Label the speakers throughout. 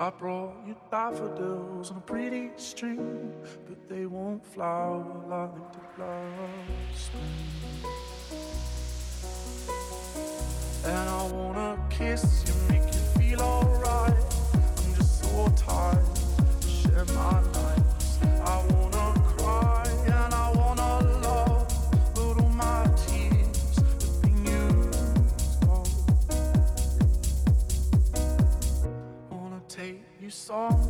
Speaker 1: I brought you daffodils on a pretty string, but they won't flower like the flowers do. And I wanna kiss you, make you feel alright. I'm just so tired, to share my nights. I wanna. All.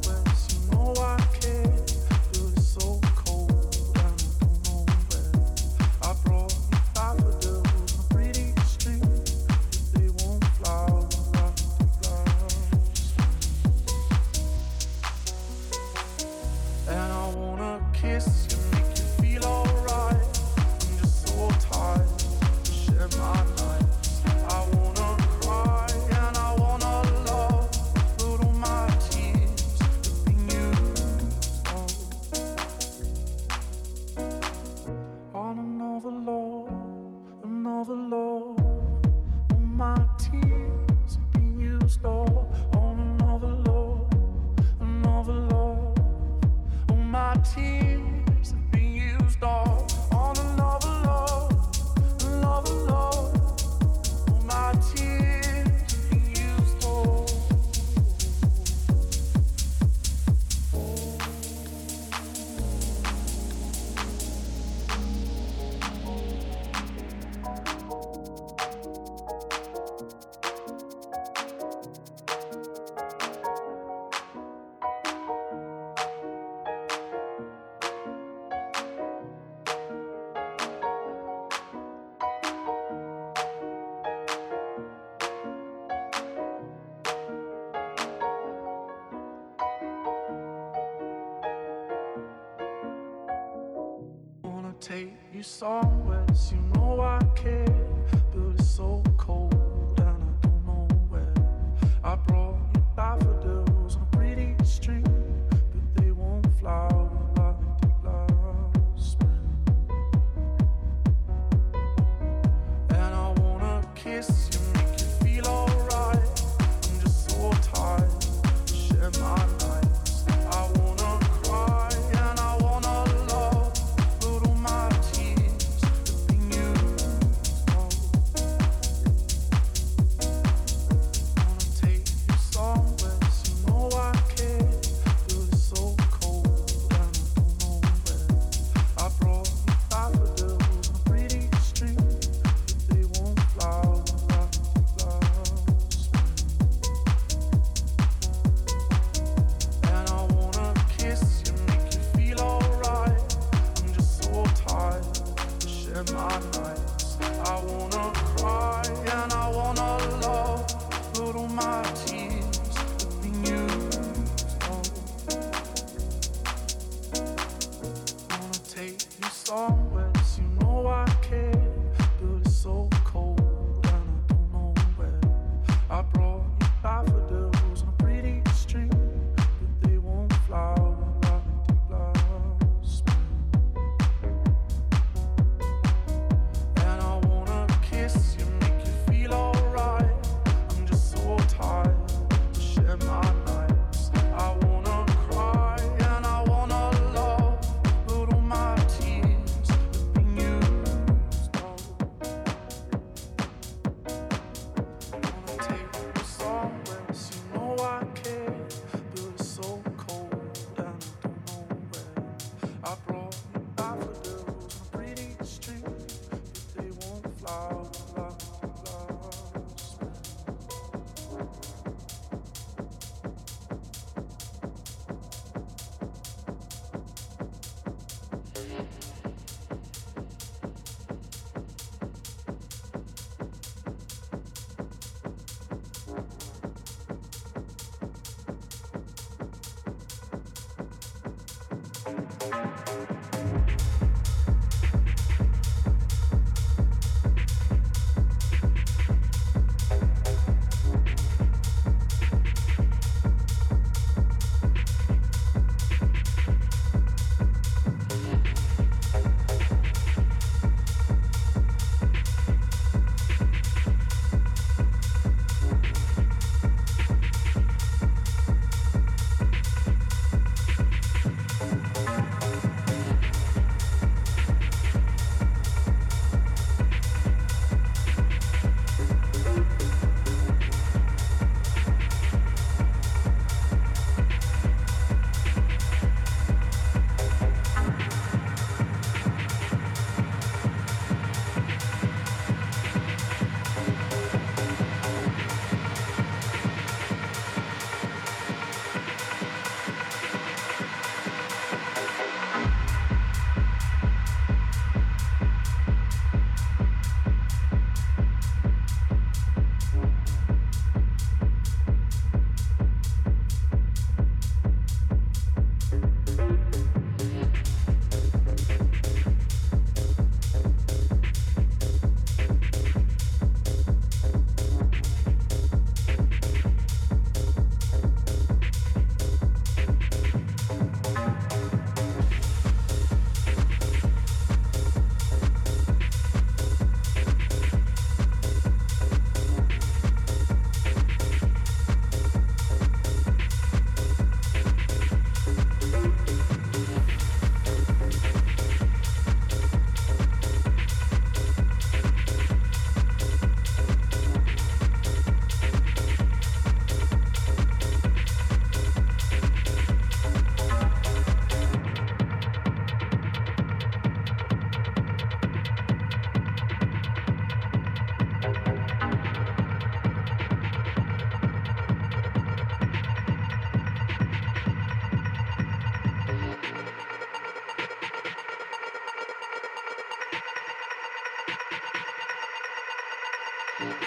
Speaker 1: Thank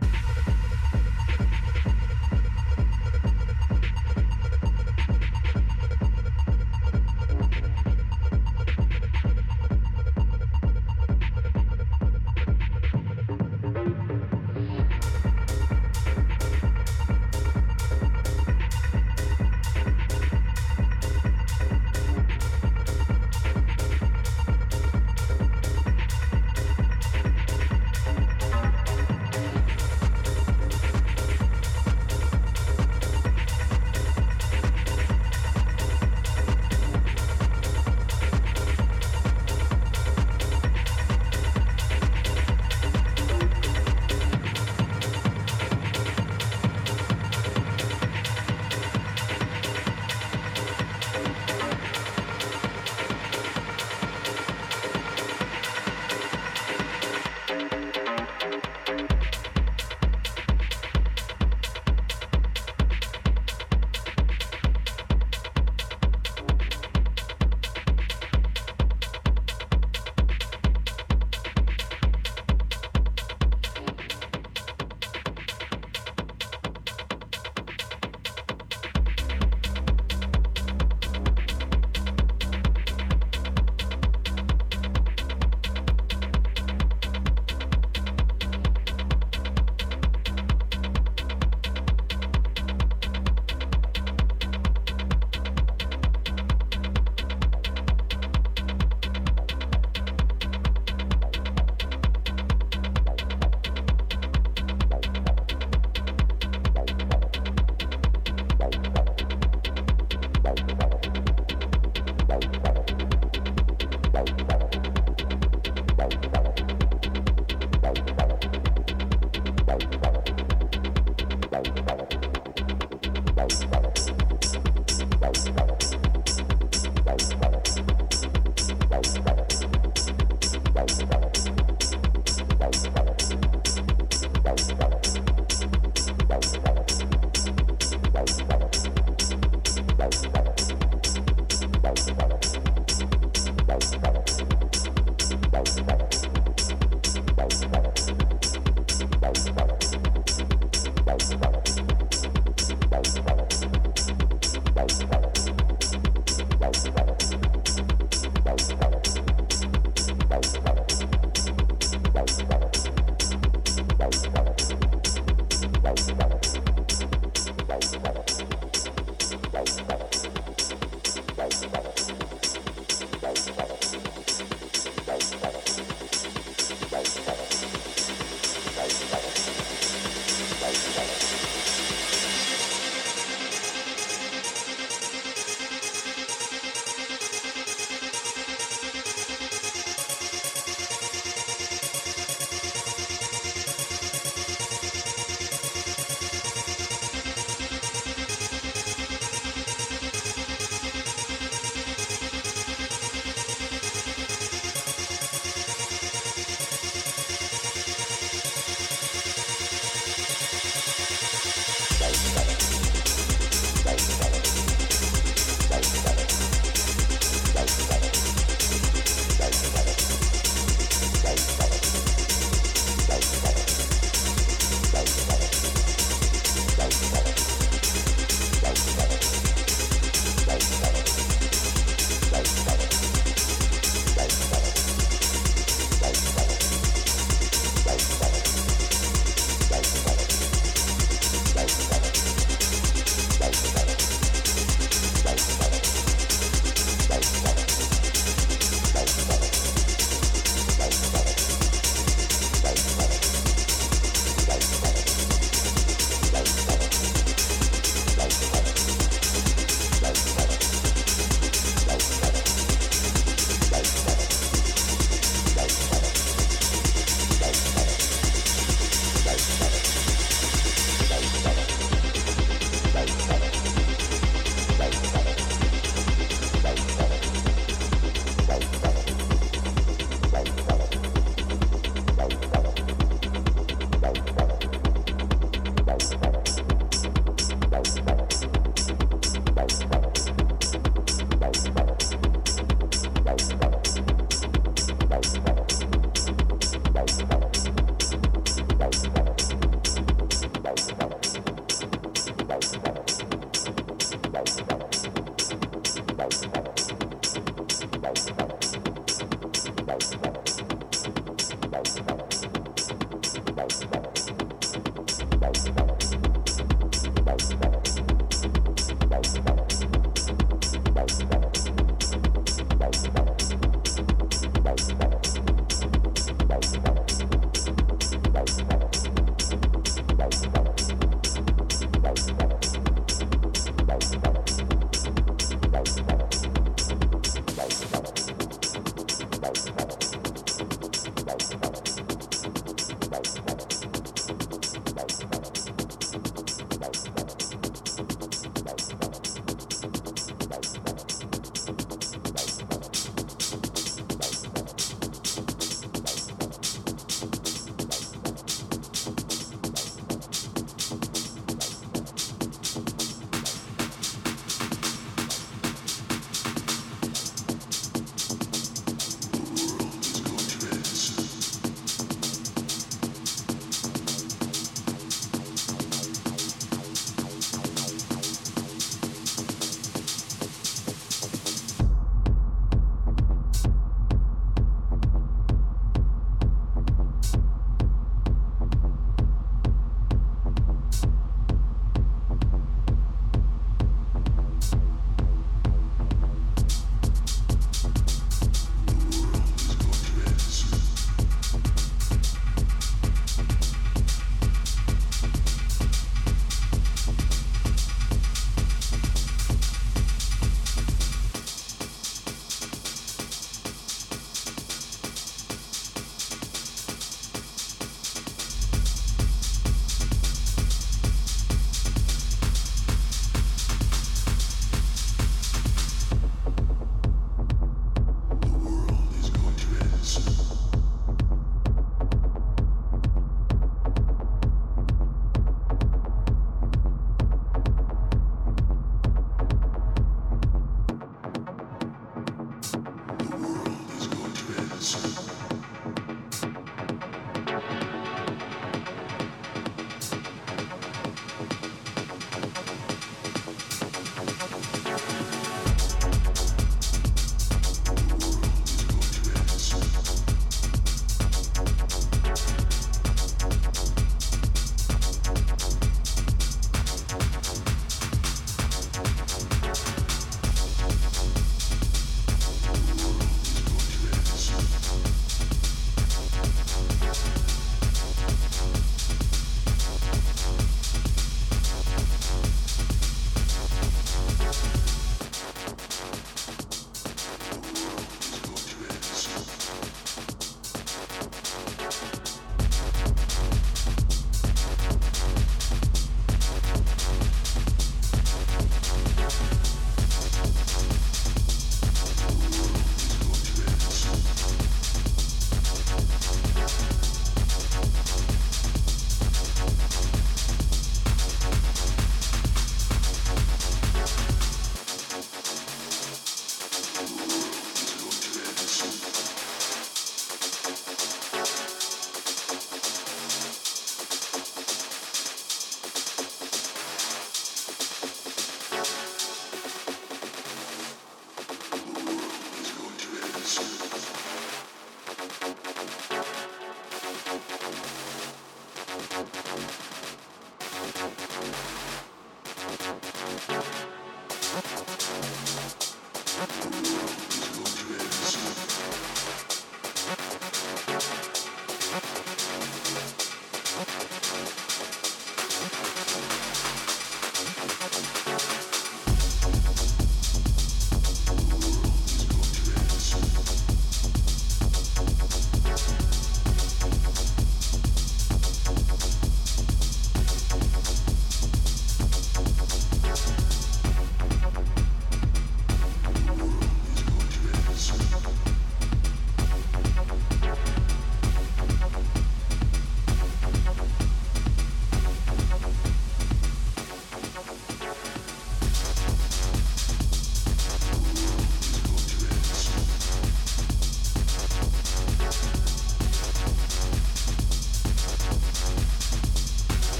Speaker 1: you.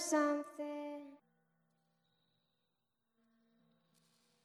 Speaker 2: Seas.